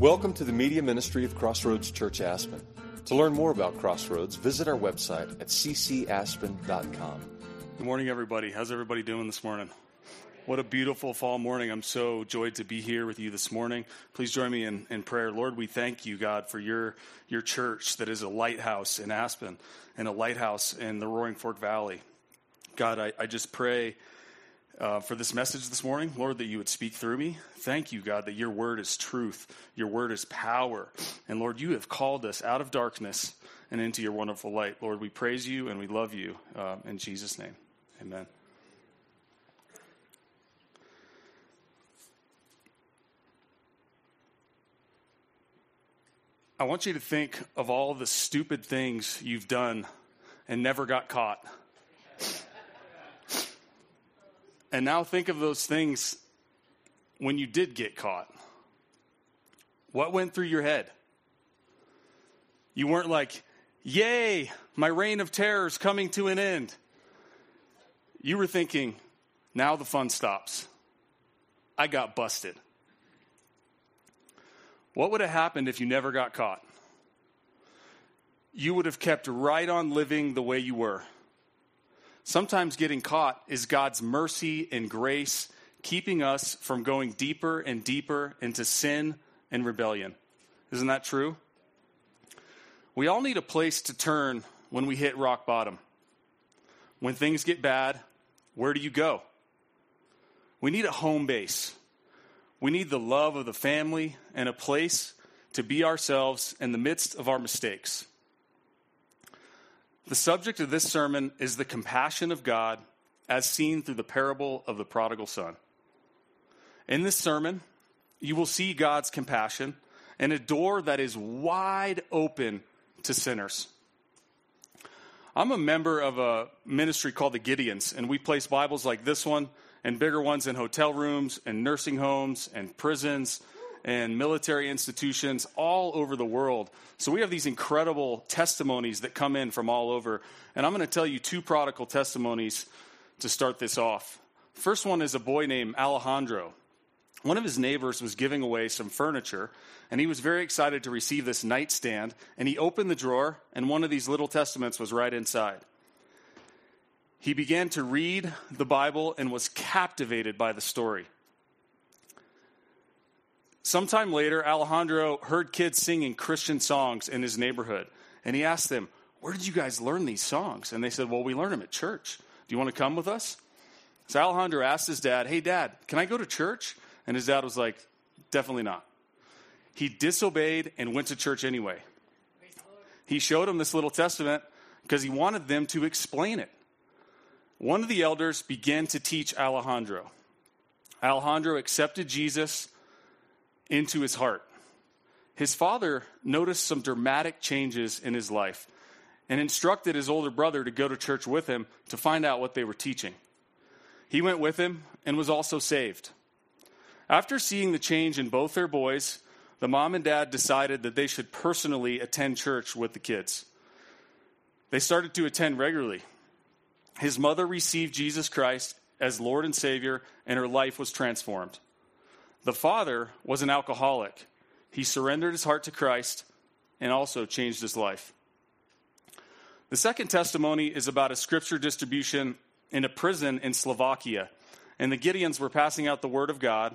Welcome to the media ministry of Crossroads Church Aspen. To learn more about Crossroads, visit our website at ccaspen.com. Good morning, everybody. How's everybody doing this morning? What a beautiful fall morning. I'm so joyed to be here with you this morning. Please join me in, in prayer. Lord, we thank you, God, for your, your church that is a lighthouse in Aspen and a lighthouse in the Roaring Fork Valley. God, I, I just pray uh, for this message this morning, Lord, that you would speak through me. Thank you, God, that your word is truth, your word is power. And Lord, you have called us out of darkness and into your wonderful light. Lord, we praise you and we love you. Uh, in Jesus' name, amen. I want you to think of all the stupid things you've done and never got caught. And now think of those things when you did get caught. What went through your head? You weren't like, Yay, my reign of terror is coming to an end. You were thinking, Now the fun stops. I got busted. What would have happened if you never got caught? You would have kept right on living the way you were. Sometimes getting caught is God's mercy and grace keeping us from going deeper and deeper into sin and rebellion. Isn't that true? We all need a place to turn when we hit rock bottom. When things get bad, where do you go? We need a home base. We need the love of the family and a place to be ourselves in the midst of our mistakes. The subject of this sermon is the compassion of God as seen through the parable of the prodigal son. In this sermon, you will see God's compassion and a door that is wide open to sinners. I'm a member of a ministry called the Gideons, and we place Bibles like this one and bigger ones in hotel rooms and nursing homes and prisons and military institutions all over the world. So we have these incredible testimonies that come in from all over. And I'm going to tell you two prodigal testimonies to start this off. First one is a boy named Alejandro. One of his neighbors was giving away some furniture, and he was very excited to receive this nightstand. And he opened the drawer, and one of these little testaments was right inside. He began to read the Bible and was captivated by the story. Sometime later, Alejandro heard kids singing Christian songs in his neighborhood, and he asked them, Where did you guys learn these songs? And they said, Well, we learn them at church. Do you want to come with us? So Alejandro asked his dad, Hey, dad, can I go to church? And his dad was like, Definitely not. He disobeyed and went to church anyway. He showed him this little testament because he wanted them to explain it. One of the elders began to teach Alejandro. Alejandro accepted Jesus into his heart. His father noticed some dramatic changes in his life and instructed his older brother to go to church with him to find out what they were teaching. He went with him and was also saved. After seeing the change in both their boys, the mom and dad decided that they should personally attend church with the kids. They started to attend regularly. His mother received Jesus Christ as Lord and Savior, and her life was transformed. The father was an alcoholic. He surrendered his heart to Christ and also changed his life. The second testimony is about a scripture distribution in a prison in Slovakia. And the Gideons were passing out the word of God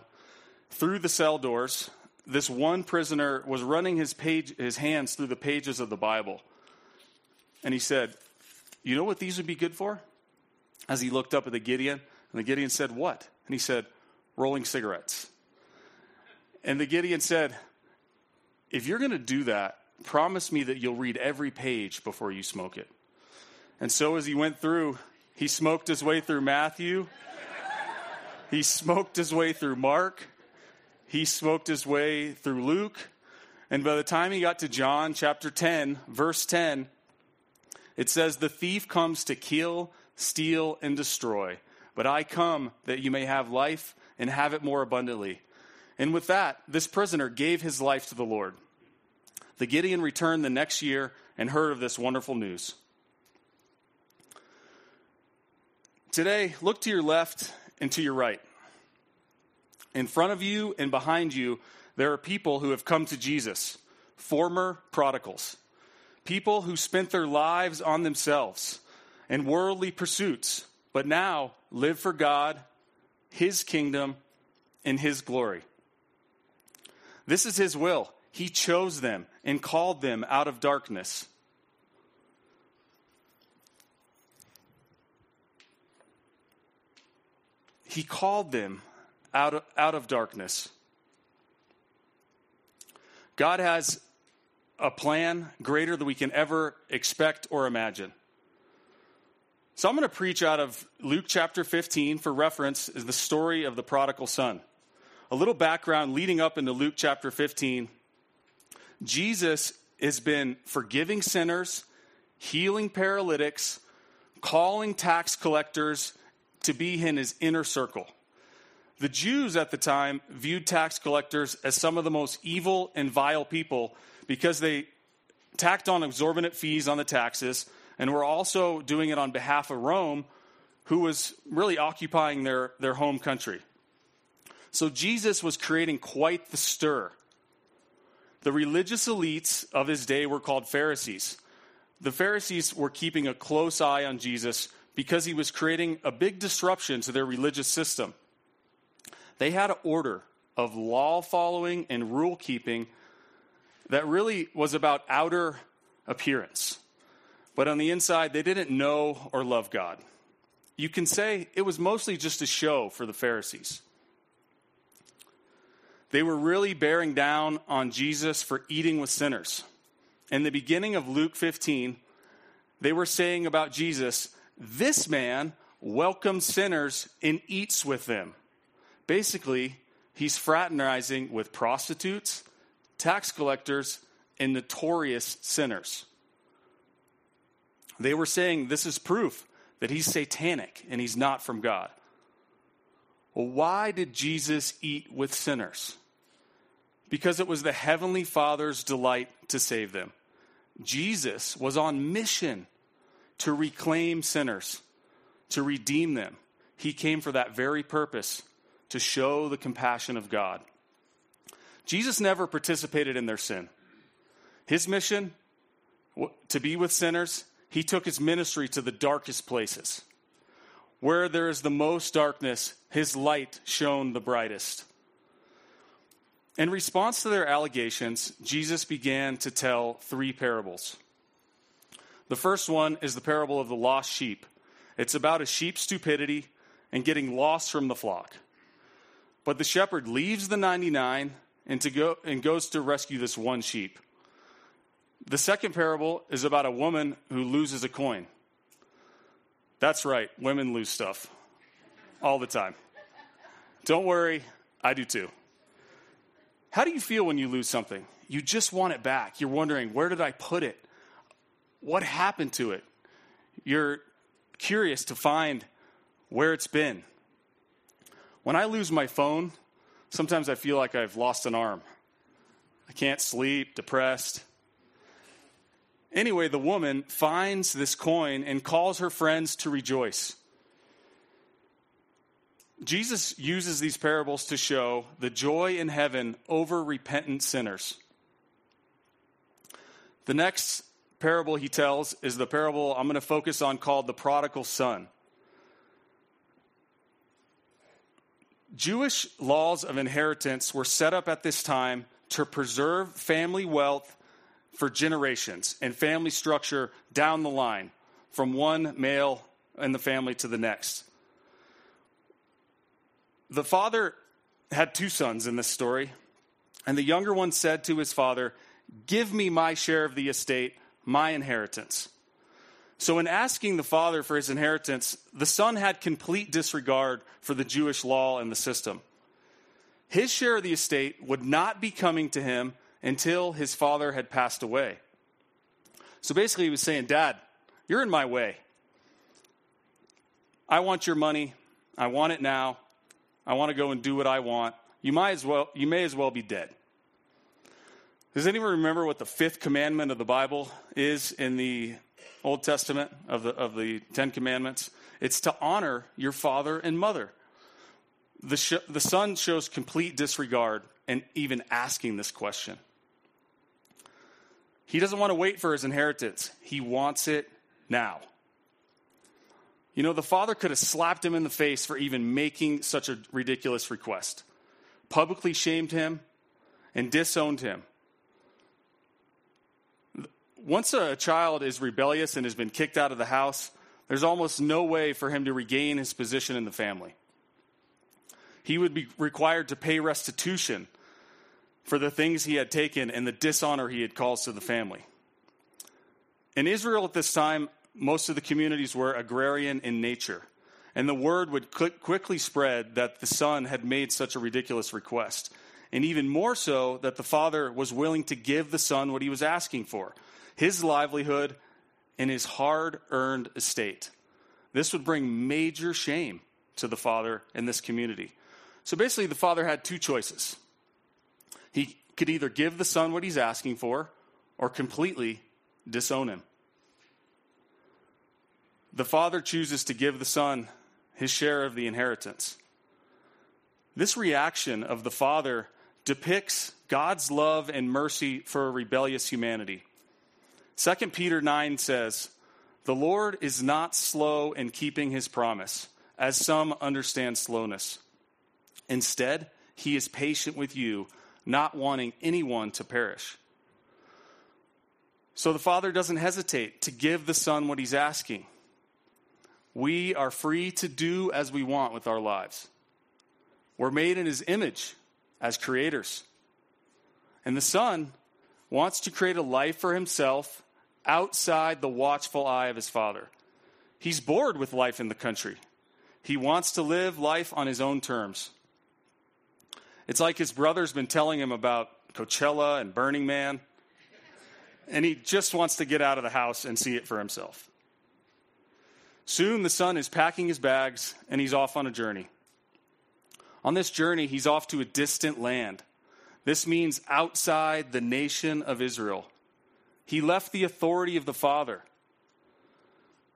through the cell doors. This one prisoner was running his, page, his hands through the pages of the Bible. And he said, You know what these would be good for? As he looked up at the Gideon, and the Gideon said, What? And he said, Rolling cigarettes. And the Gideon said, If you're going to do that, promise me that you'll read every page before you smoke it. And so as he went through, he smoked his way through Matthew, he smoked his way through Mark, he smoked his way through Luke. And by the time he got to John chapter 10, verse 10, it says, The thief comes to kill, steal, and destroy. But I come that you may have life and have it more abundantly. And with that, this prisoner gave his life to the Lord. The Gideon returned the next year and heard of this wonderful news. Today, look to your left and to your right. In front of you and behind you, there are people who have come to Jesus, former prodigals, people who spent their lives on themselves and worldly pursuits, but now live for God, His kingdom, and His glory. This is His will. He chose them and called them out of darkness. He called them out of, out of darkness. God has a plan greater than we can ever expect or imagine. So I'm going to preach out of Luke chapter 15 for reference is the story of the prodigal son. A little background leading up into Luke chapter 15. Jesus has been forgiving sinners, healing paralytics, calling tax collectors to be in his inner circle. The Jews at the time viewed tax collectors as some of the most evil and vile people because they tacked on exorbitant fees on the taxes and were also doing it on behalf of Rome, who was really occupying their, their home country. So Jesus was creating quite the stir. The religious elites of his day were called Pharisees. The Pharisees were keeping a close eye on Jesus because he was creating a big disruption to their religious system. They had an order of law following and rule keeping that really was about outer appearance. But on the inside, they didn't know or love God. You can say it was mostly just a show for the Pharisees. They were really bearing down on Jesus for eating with sinners. In the beginning of Luke 15, they were saying about Jesus, This man welcomes sinners and eats with them. Basically, he's fraternizing with prostitutes, tax collectors, and notorious sinners. They were saying this is proof that he's satanic and he's not from God. Well, why did Jesus eat with sinners? Because it was the Heavenly Father's delight to save them. Jesus was on mission to reclaim sinners, to redeem them. He came for that very purpose, to show the compassion of God. Jesus never participated in their sin. His mission, to be with sinners, he took his ministry to the darkest places. Where there is the most darkness, his light shone the brightest. In response to their allegations, Jesus began to tell three parables. The first one is the parable of the lost sheep. It's about a sheep's stupidity and getting lost from the flock. But the shepherd leaves the 99 and, to go, and goes to rescue this one sheep. The second parable is about a woman who loses a coin. That's right, women lose stuff all the time. Don't worry, I do too. How do you feel when you lose something? You just want it back. You're wondering, where did I put it? What happened to it? You're curious to find where it's been. When I lose my phone, sometimes I feel like I've lost an arm. I can't sleep, depressed. Anyway, the woman finds this coin and calls her friends to rejoice. Jesus uses these parables to show the joy in heaven over repentant sinners. The next parable he tells is the parable I'm going to focus on called the prodigal son. Jewish laws of inheritance were set up at this time to preserve family wealth for generations and family structure down the line from one male in the family to the next. The father had two sons in this story, and the younger one said to his father, Give me my share of the estate, my inheritance. So, in asking the father for his inheritance, the son had complete disregard for the Jewish law and the system. His share of the estate would not be coming to him until his father had passed away. So basically, he was saying, Dad, you're in my way. I want your money. I want it now. I want to go and do what I want. You might as well you may as well be dead. Does anyone remember what the fifth commandment of the Bible is in the Old Testament of the of the Ten Commandments? It's to honor your father and mother. The, sh- the son shows complete disregard and even asking this question. He doesn't want to wait for his inheritance, he wants it now. You know, the father could have slapped him in the face for even making such a ridiculous request, publicly shamed him, and disowned him. Once a child is rebellious and has been kicked out of the house, there's almost no way for him to regain his position in the family. He would be required to pay restitution for the things he had taken and the dishonor he had caused to the family. In Israel at this time, most of the communities were agrarian in nature, and the word would quickly spread that the son had made such a ridiculous request, and even more so that the father was willing to give the son what he was asking for his livelihood and his hard earned estate. This would bring major shame to the father in this community. So basically, the father had two choices. He could either give the son what he's asking for or completely disown him. The father chooses to give the son his share of the inheritance. This reaction of the father depicts God's love and mercy for a rebellious humanity. 2 Peter 9 says, The Lord is not slow in keeping his promise, as some understand slowness. Instead, he is patient with you, not wanting anyone to perish. So the Father doesn't hesitate to give the Son what he's asking. We are free to do as we want with our lives. We're made in his image as creators. And the Son wants to create a life for himself outside the watchful eye of his Father. He's bored with life in the country. He wants to live life on his own terms. It's like his brother's been telling him about Coachella and Burning Man, and he just wants to get out of the house and see it for himself. Soon the son is packing his bags and he's off on a journey. On this journey, he's off to a distant land. This means outside the nation of Israel. He left the authority of the Father,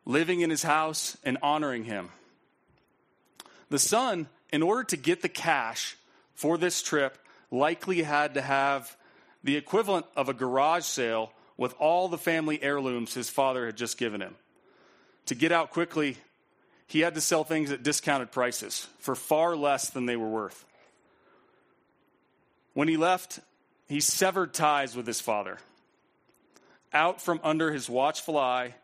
living in his house and honoring him. The son, in order to get the cash for this trip likely had to have the equivalent of a garage sale with all the family heirlooms his father had just given him. To get out quickly, he had to sell things at discounted prices for far less than they were worth. When he left, he severed ties with his father. Out from under his watchful eye,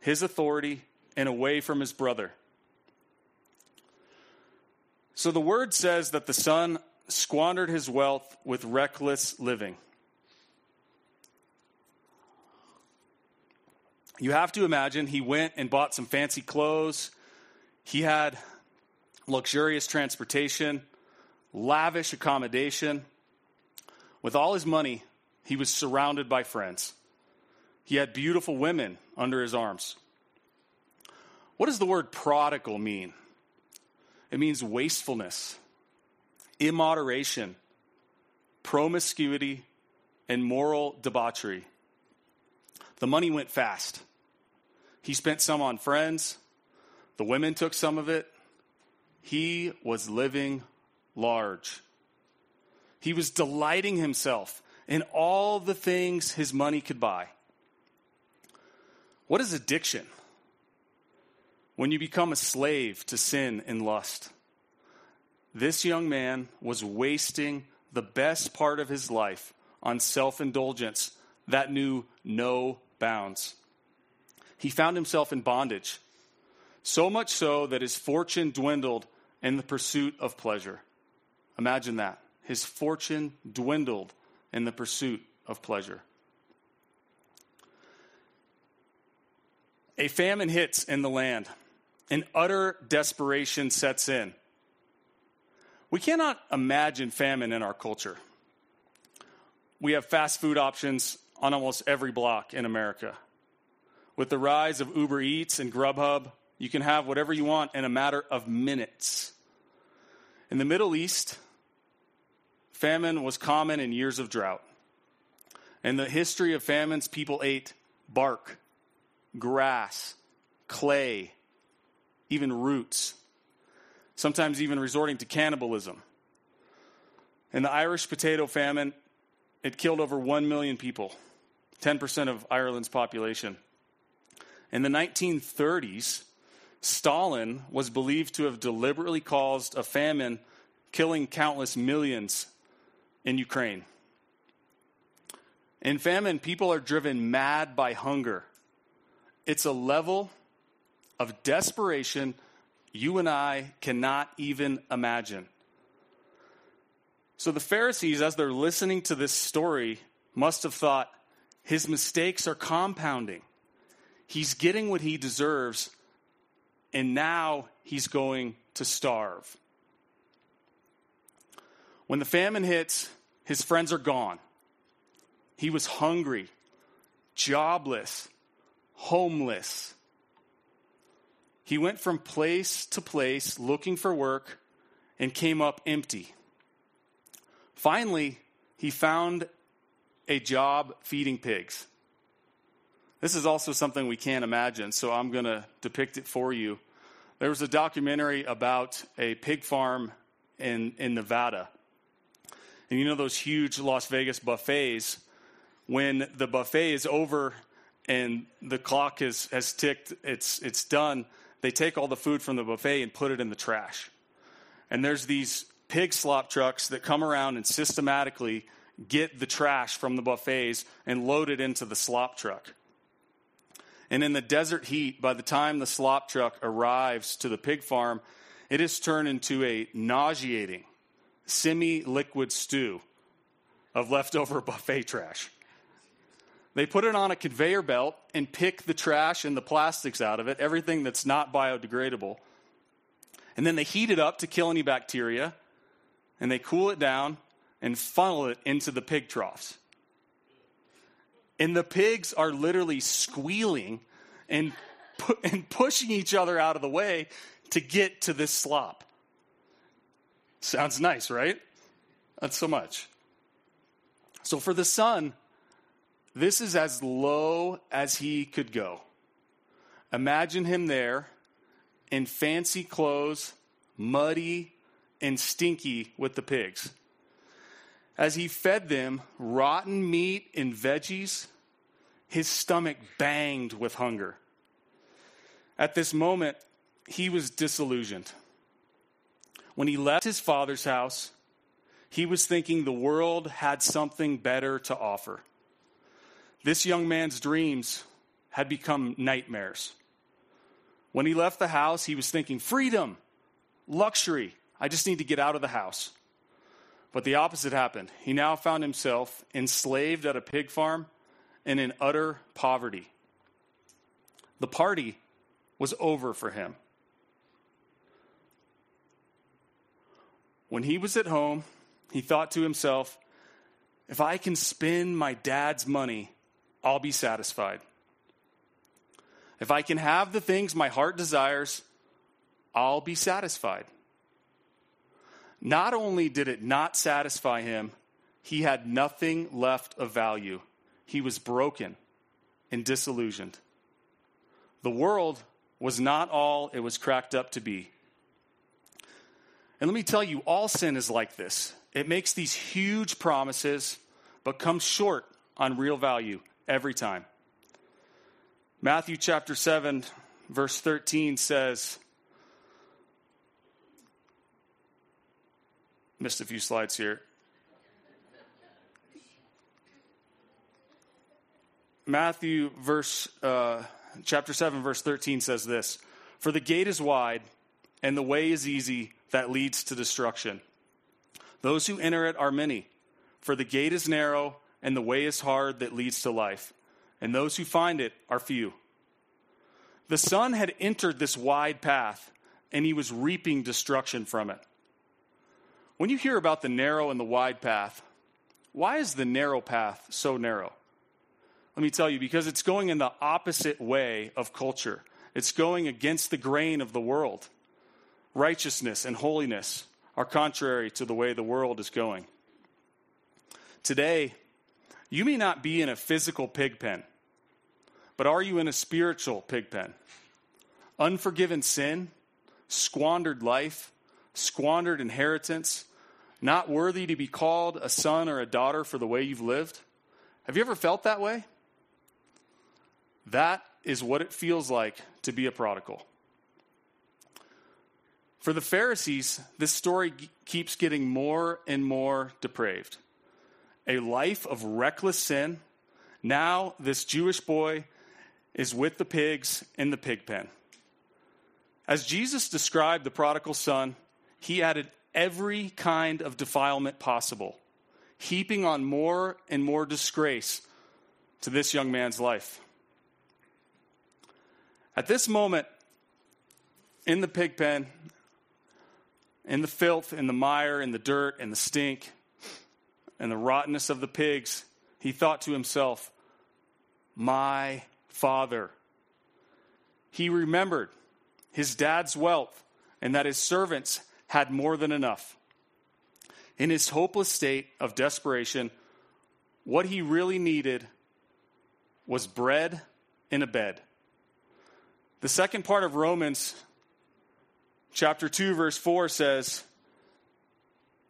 his authority, and away from his brother. So the word says that the son squandered his wealth with reckless living. You have to imagine he went and bought some fancy clothes. He had luxurious transportation, lavish accommodation. With all his money, he was surrounded by friends. He had beautiful women under his arms. What does the word prodigal mean? It means wastefulness, immoderation, promiscuity, and moral debauchery. The money went fast. He spent some on friends, the women took some of it. He was living large. He was delighting himself in all the things his money could buy. What is addiction? When you become a slave to sin and lust. This young man was wasting the best part of his life on self indulgence that knew no bounds. He found himself in bondage, so much so that his fortune dwindled in the pursuit of pleasure. Imagine that. His fortune dwindled in the pursuit of pleasure. A famine hits in the land, and utter desperation sets in. We cannot imagine famine in our culture. We have fast food options on almost every block in America. With the rise of Uber Eats and Grubhub, you can have whatever you want in a matter of minutes. In the Middle East, famine was common in years of drought. In the history of famines, people ate bark, grass, clay, even roots. sometimes even resorting to cannibalism. In the Irish potato famine, it killed over 1 million people, 10% of Ireland's population. In the 1930s, Stalin was believed to have deliberately caused a famine, killing countless millions in Ukraine. In famine, people are driven mad by hunger. It's a level of desperation you and I cannot even imagine. So the Pharisees, as they're listening to this story, must have thought his mistakes are compounding. He's getting what he deserves, and now he's going to starve. When the famine hits, his friends are gone. He was hungry, jobless, homeless. He went from place to place looking for work and came up empty. Finally, he found a job feeding pigs. This is also something we can't imagine, so I'm going to depict it for you. There was a documentary about a pig farm in, in Nevada. And you know those huge Las Vegas buffets? When the buffet is over and the clock has, has ticked, it's, it's done, they take all the food from the buffet and put it in the trash. And there's these pig slop trucks that come around and systematically get the trash from the buffets and load it into the slop truck. And in the desert heat, by the time the slop truck arrives to the pig farm, it is turned into a nauseating, semi liquid stew of leftover buffet trash. They put it on a conveyor belt and pick the trash and the plastics out of it, everything that's not biodegradable. And then they heat it up to kill any bacteria, and they cool it down and funnel it into the pig troughs. And the pigs are literally squealing and, pu- and pushing each other out of the way to get to this slop. Sounds nice, right? Not so much. So for the son, this is as low as he could go. Imagine him there in fancy clothes, muddy and stinky with the pigs. As he fed them rotten meat and veggies, his stomach banged with hunger. At this moment, he was disillusioned. When he left his father's house, he was thinking the world had something better to offer. This young man's dreams had become nightmares. When he left the house, he was thinking freedom, luxury. I just need to get out of the house. But the opposite happened. He now found himself enslaved at a pig farm and in utter poverty. The party was over for him. When he was at home, he thought to himself, if I can spend my dad's money, I'll be satisfied. If I can have the things my heart desires, I'll be satisfied. Not only did it not satisfy him, he had nothing left of value. He was broken and disillusioned. The world was not all it was cracked up to be. And let me tell you, all sin is like this. It makes these huge promises, but comes short on real value every time. Matthew chapter 7, verse 13 says, Missed a few slides here. Matthew verse uh, chapter 7 verse 13 says this For the gate is wide and the way is easy that leads to destruction. Those who enter it are many. For the gate is narrow and the way is hard that leads to life, and those who find it are few. The son had entered this wide path and he was reaping destruction from it. When you hear about the narrow and the wide path, why is the narrow path so narrow? Let me tell you, because it's going in the opposite way of culture. It's going against the grain of the world. Righteousness and holiness are contrary to the way the world is going. Today, you may not be in a physical pig pen, but are you in a spiritual pig pen? Unforgiven sin, squandered life, squandered inheritance, not worthy to be called a son or a daughter for the way you've lived? Have you ever felt that way? That is what it feels like to be a prodigal. For the Pharisees, this story keeps getting more and more depraved. A life of reckless sin. Now, this Jewish boy is with the pigs in the pig pen. As Jesus described the prodigal son, he added every kind of defilement possible, heaping on more and more disgrace to this young man's life. At this moment, in the pig pen, in the filth, in the mire, in the dirt, in the stink, and the rottenness of the pigs, he thought to himself, My father. He remembered his dad's wealth and that his servants had more than enough. In his hopeless state of desperation, what he really needed was bread and a bed. The second part of Romans chapter 2 verse 4 says,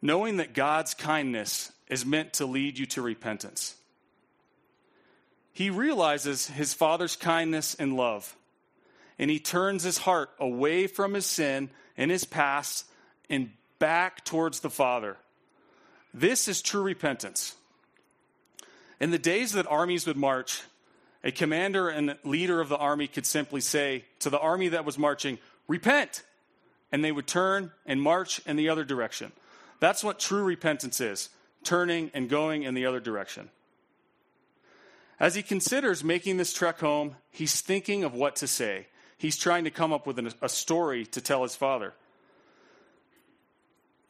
"Knowing that God's kindness is meant to lead you to repentance." He realizes his father's kindness and love, and he turns his heart away from his sin and his past and back towards the Father. This is true repentance. In the days that armies would march, a commander and leader of the army could simply say to the army that was marching, Repent! And they would turn and march in the other direction. That's what true repentance is turning and going in the other direction. As he considers making this trek home, he's thinking of what to say. He's trying to come up with a story to tell his father.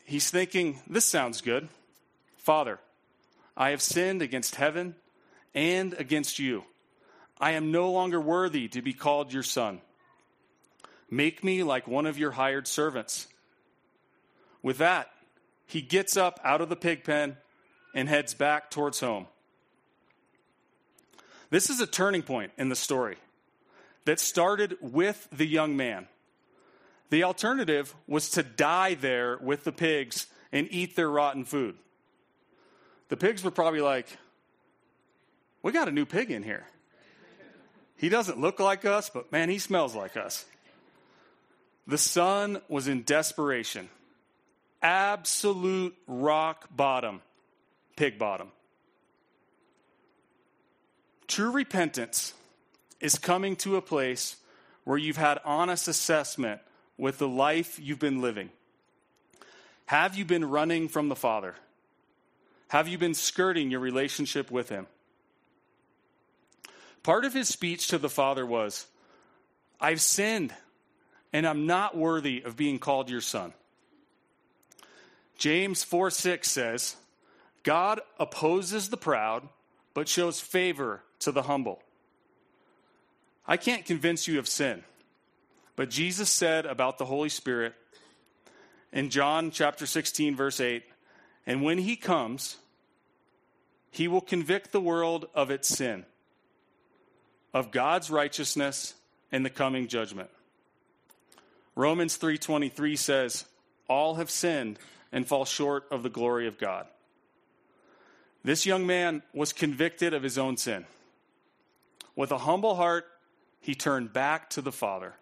He's thinking, This sounds good. Father, I have sinned against heaven and against you. I am no longer worthy to be called your son. Make me like one of your hired servants. With that, he gets up out of the pig pen and heads back towards home. This is a turning point in the story that started with the young man. The alternative was to die there with the pigs and eat their rotten food. The pigs were probably like, We got a new pig in here. He doesn't look like us, but man, he smells like us. The son was in desperation. Absolute rock bottom, pig bottom. True repentance is coming to a place where you've had honest assessment with the life you've been living. Have you been running from the Father? Have you been skirting your relationship with Him? Part of his speech to the Father was, I've sinned, and I'm not worthy of being called your son. James 4 6 says, God opposes the proud, but shows favor to the humble. I can't convince you of sin, but Jesus said about the Holy Spirit in John chapter 16, verse 8, and when he comes, he will convict the world of its sin of God's righteousness and the coming judgment. Romans 3:23 says, "All have sinned and fall short of the glory of God." This young man was convicted of his own sin. With a humble heart, he turned back to the Father.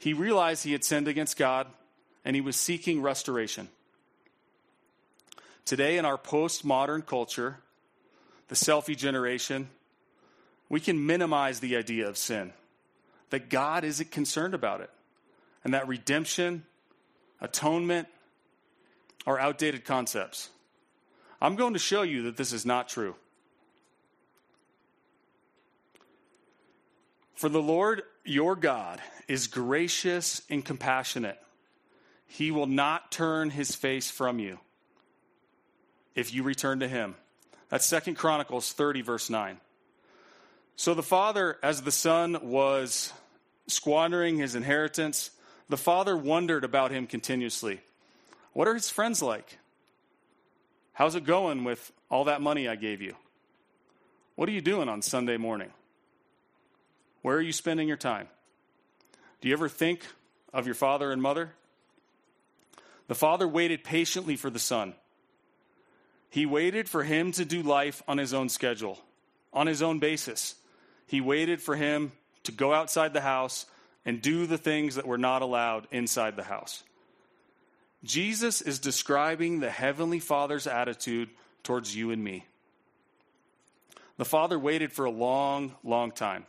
He realized he had sinned against God and he was seeking restoration. Today, in our postmodern culture, the selfie generation, we can minimize the idea of sin, that God isn't concerned about it, and that redemption, atonement, are outdated concepts. I'm going to show you that this is not true. For the Lord your God is gracious and compassionate. He will not turn his face from you if you return to him. That's Second Chronicles 30, verse 9. So the father, as the son was squandering his inheritance, the father wondered about him continuously. What are his friends like? How's it going with all that money I gave you? What are you doing on Sunday morning? Where are you spending your time? Do you ever think of your father and mother? The father waited patiently for the son. He waited for him to do life on his own schedule, on his own basis. He waited for him to go outside the house and do the things that were not allowed inside the house. Jesus is describing the Heavenly Father's attitude towards you and me. The Father waited for a long, long time.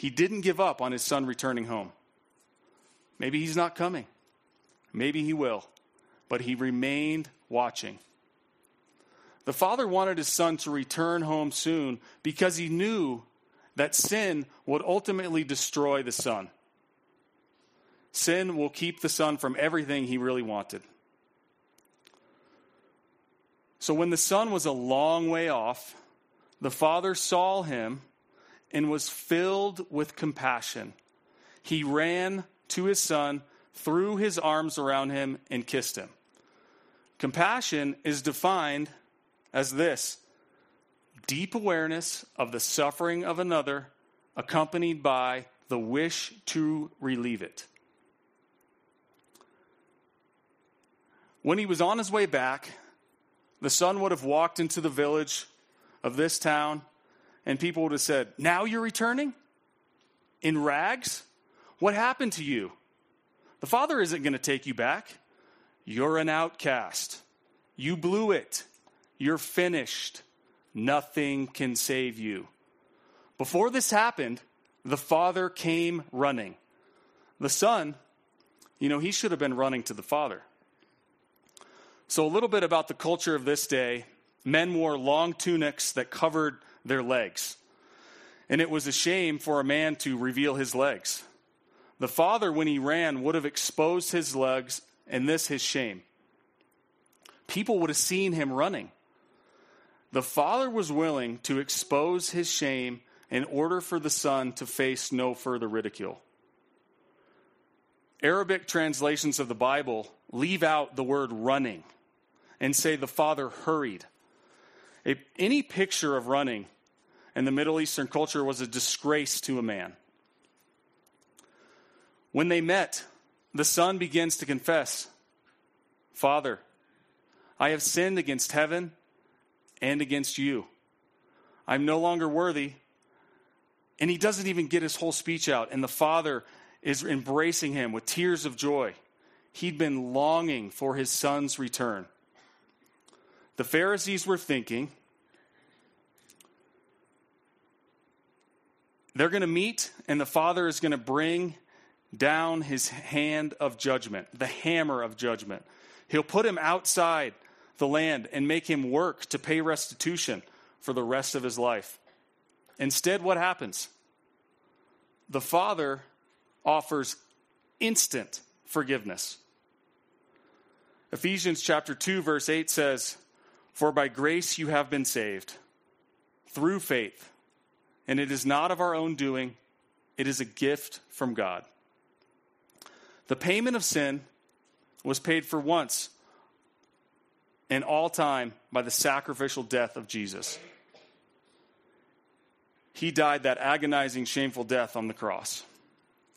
He didn't give up on his son returning home. Maybe he's not coming. Maybe he will. But he remained watching. The father wanted his son to return home soon because he knew that sin would ultimately destroy the son. Sin will keep the son from everything he really wanted. So when the son was a long way off, the father saw him and was filled with compassion. He ran to his son, threw his arms around him, and kissed him. Compassion is defined as this deep awareness of the suffering of another, accompanied by the wish to relieve it. When he was on his way back, the son would have walked into the village of this town, and people would have said, Now you're returning? In rags? What happened to you? The father isn't going to take you back. You're an outcast. You blew it. You're finished. Nothing can save you. Before this happened, the father came running. The son, you know, he should have been running to the father. So, a little bit about the culture of this day men wore long tunics that covered their legs. And it was a shame for a man to reveal his legs. The father, when he ran, would have exposed his legs, and this his shame. People would have seen him running. The father was willing to expose his shame in order for the son to face no further ridicule. Arabic translations of the Bible leave out the word running and say the father hurried. A, any picture of running in the Middle Eastern culture was a disgrace to a man. When they met, the son begins to confess Father, I have sinned against heaven and against you. I'm no longer worthy. And he doesn't even get his whole speech out. And the father is embracing him with tears of joy. He'd been longing for his son's return. The Pharisees were thinking they're going to meet, and the Father is going to bring down his hand of judgment, the hammer of judgment. He'll put him outside the land and make him work to pay restitution for the rest of his life. Instead, what happens? The Father offers instant forgiveness. Ephesians chapter 2 verse 8 says, for by grace you have been saved through faith, and it is not of our own doing, it is a gift from God. The payment of sin was paid for once and all time by the sacrificial death of Jesus. He died that agonizing, shameful death on the cross.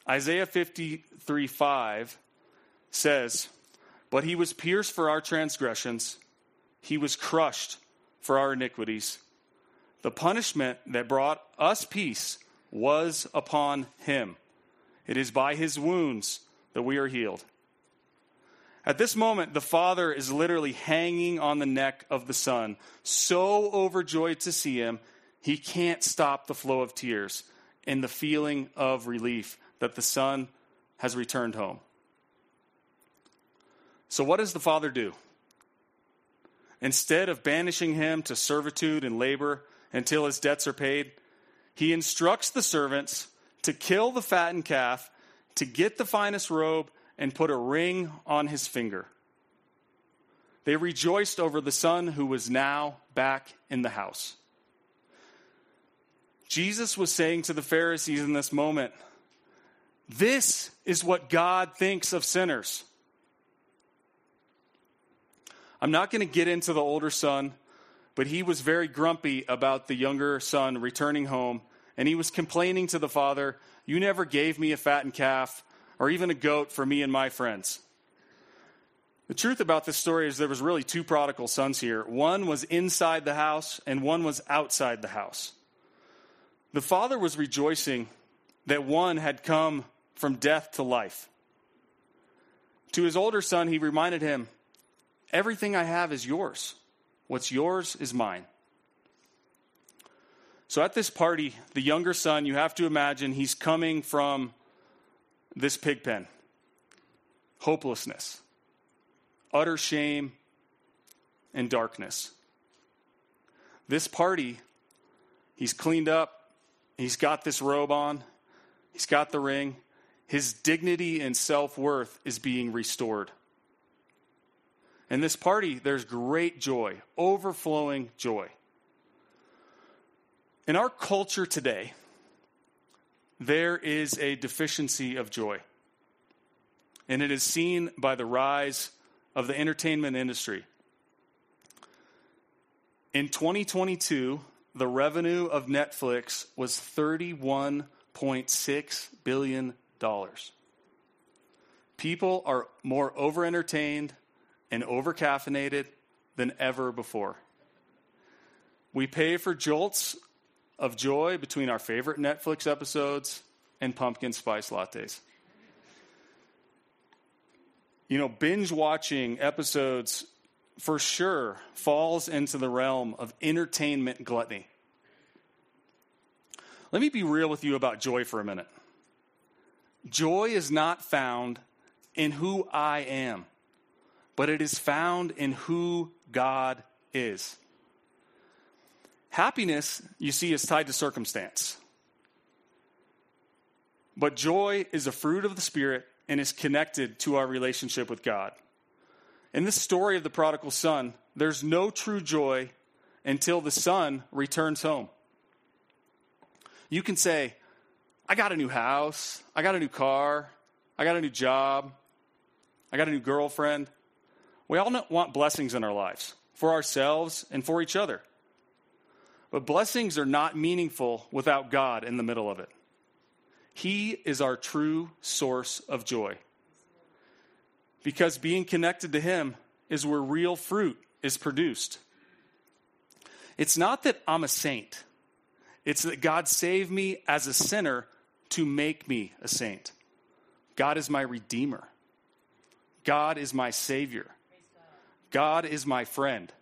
Isaiah 53 5 says, But he was pierced for our transgressions he was crushed for our iniquities. The punishment that brought us peace was upon him. It is by his wounds that we are healed. At this moment, the father is literally hanging on the neck of the son, so overjoyed to see him, he can't stop the flow of tears and the feeling of relief that the son has returned home. So, what does the father do? Instead of banishing him to servitude and labor until his debts are paid, he instructs the servants to kill the fattened calf, to get the finest robe, and put a ring on his finger. They rejoiced over the son who was now back in the house. Jesus was saying to the Pharisees in this moment, This is what God thinks of sinners. I'm not going to get into the older son, but he was very grumpy about the younger son returning home, and he was complaining to the father, You never gave me a fattened calf or even a goat for me and my friends. The truth about this story is there was really two prodigal sons here. One was inside the house and one was outside the house. The father was rejoicing that one had come from death to life. To his older son, he reminded him, Everything I have is yours. What's yours is mine. So at this party, the younger son, you have to imagine he's coming from this pig pen hopelessness, utter shame, and darkness. This party, he's cleaned up, he's got this robe on, he's got the ring, his dignity and self worth is being restored. In this party, there's great joy, overflowing joy. In our culture today, there is a deficiency of joy. And it is seen by the rise of the entertainment industry. In 2022, the revenue of Netflix was $31.6 billion. People are more over entertained and over caffeinated than ever before. We pay for jolts of joy between our favorite Netflix episodes and pumpkin spice lattes. You know, binge watching episodes for sure falls into the realm of entertainment gluttony. Let me be real with you about joy for a minute. Joy is not found in who I am but it is found in who God is. Happiness, you see, is tied to circumstance. But joy is a fruit of the Spirit and is connected to our relationship with God. In this story of the prodigal son, there's no true joy until the son returns home. You can say, I got a new house, I got a new car, I got a new job, I got a new girlfriend. We all want blessings in our lives for ourselves and for each other. But blessings are not meaningful without God in the middle of it. He is our true source of joy. Because being connected to Him is where real fruit is produced. It's not that I'm a saint, it's that God saved me as a sinner to make me a saint. God is my Redeemer, God is my Savior. God is my friend.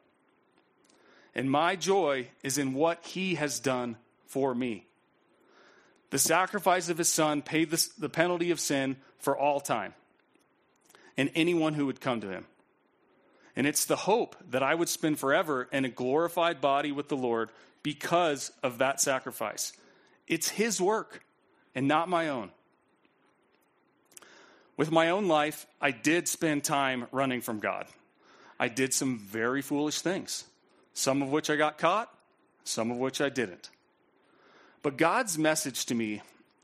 And my joy is in what he has done for me. The sacrifice of his son paid the, the penalty of sin for all time and anyone who would come to him. And it's the hope that I would spend forever in a glorified body with the Lord because of that sacrifice. It's his work and not my own. With my own life, I did spend time running from God. I did some very foolish things, some of which I got caught, some of which I didn't. But God's message to me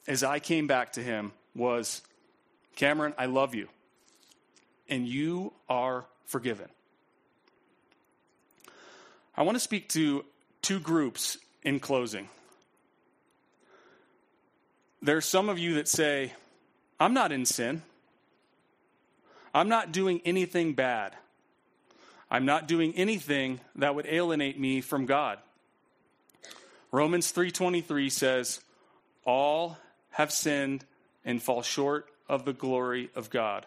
as I came back to Him was Camron, I love you, and you are forgiven. I want to speak to two groups in closing. There are some of you that say, I'm not in sin. I'm not doing anything bad. I'm not doing anything that would alienate me from God. Romans 3:23 says, "All have sinned and fall short of the glory of God."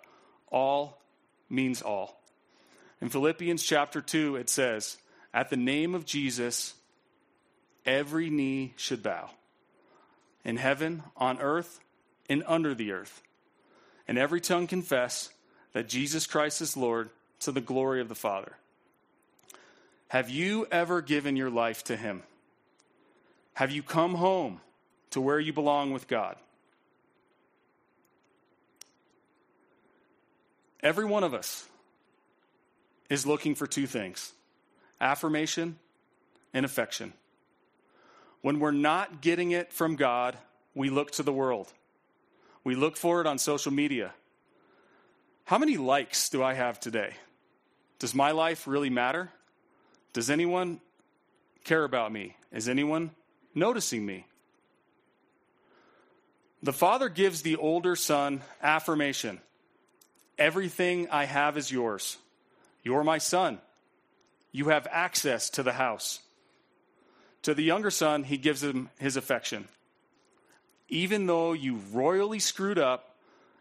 All means all. In Philippians chapter 2 it says, "At the name of Jesus every knee should bow, in heaven, on earth, and under the earth, and every tongue confess that Jesus Christ is Lord to the glory of the Father. Have you ever given your life to Him? Have you come home to where you belong with God? Every one of us is looking for two things affirmation and affection. When we're not getting it from God, we look to the world. We look for it on social media. How many likes do I have today? Does my life really matter? Does anyone care about me? Is anyone noticing me? The father gives the older son affirmation Everything I have is yours. You're my son. You have access to the house. To the younger son, he gives him his affection. Even though you royally screwed up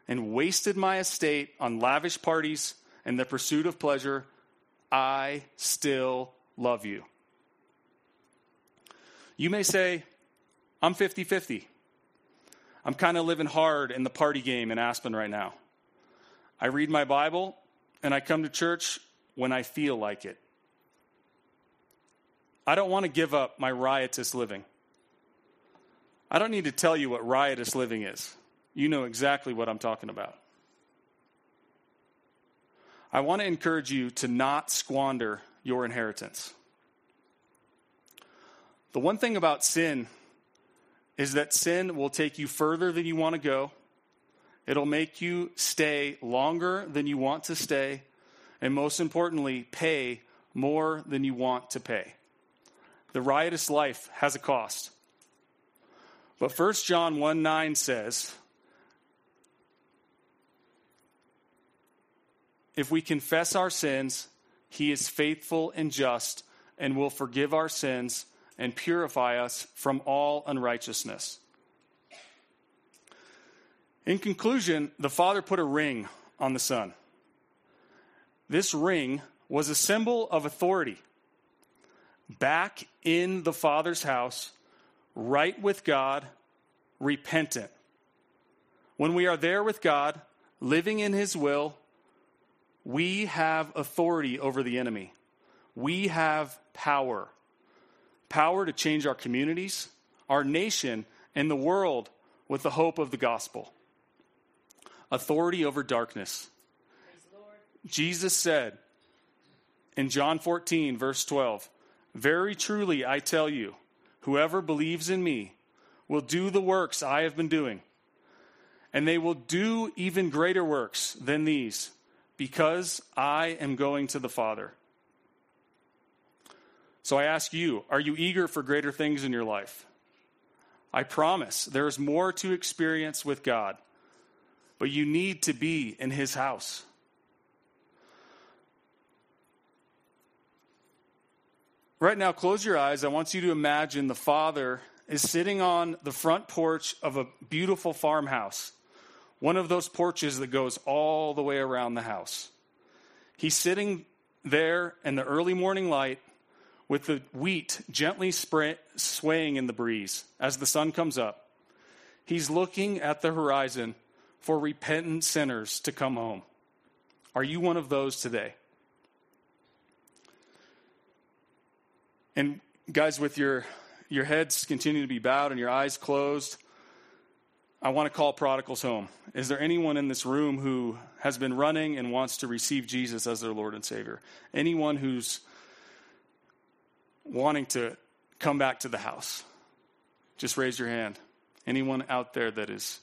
and wasted my estate on lavish parties and the pursuit of pleasure, I still love you. You may say, I'm 50 50. I'm kind of living hard in the party game in Aspen right now. I read my Bible and I come to church when I feel like it. I don't want to give up my riotous living. I don't need to tell you what riotous living is. You know exactly what I'm talking about. I want to encourage you to not squander your inheritance. The one thing about sin is that sin will take you further than you want to go. It'll make you stay longer than you want to stay. And most importantly, pay more than you want to pay. The riotous life has a cost. But 1 John 1 9 says, If we confess our sins, he is faithful and just and will forgive our sins and purify us from all unrighteousness. In conclusion, the Father put a ring on the Son. This ring was a symbol of authority. Back in the Father's house, right with God, repentant. When we are there with God, living in His will, we have authority over the enemy. We have power power to change our communities, our nation, and the world with the hope of the gospel. Authority over darkness. Jesus said in John 14, verse 12, Very truly I tell you, whoever believes in me will do the works I have been doing, and they will do even greater works than these because I am going to the Father. So I ask you, are you eager for greater things in your life? I promise there is more to experience with God, but you need to be in His house. Right now, close your eyes. I want you to imagine the Father is sitting on the front porch of a beautiful farmhouse one of those porches that goes all the way around the house. He's sitting there in the early morning light with the wheat gently spray, swaying in the breeze as the sun comes up. He's looking at the horizon for repentant sinners to come home. Are you one of those today? And guys, with your, your heads continue to be bowed and your eyes closed, I want to call prodigals home. Is there anyone in this room who has been running and wants to receive Jesus as their Lord and Savior? Anyone who's wanting to come back to the house? Just raise your hand. Anyone out there that is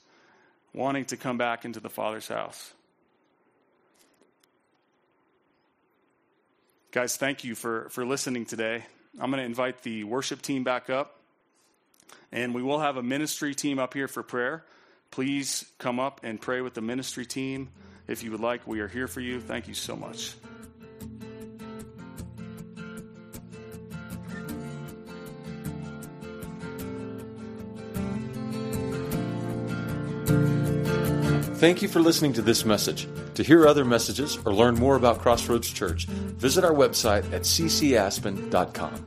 wanting to come back into the Father's house? Guys, thank you for, for listening today. I'm going to invite the worship team back up. And we will have a ministry team up here for prayer. Please come up and pray with the ministry team if you would like. We are here for you. Thank you so much. Thank you for listening to this message. To hear other messages or learn more about Crossroads Church, visit our website at ccaspen.com.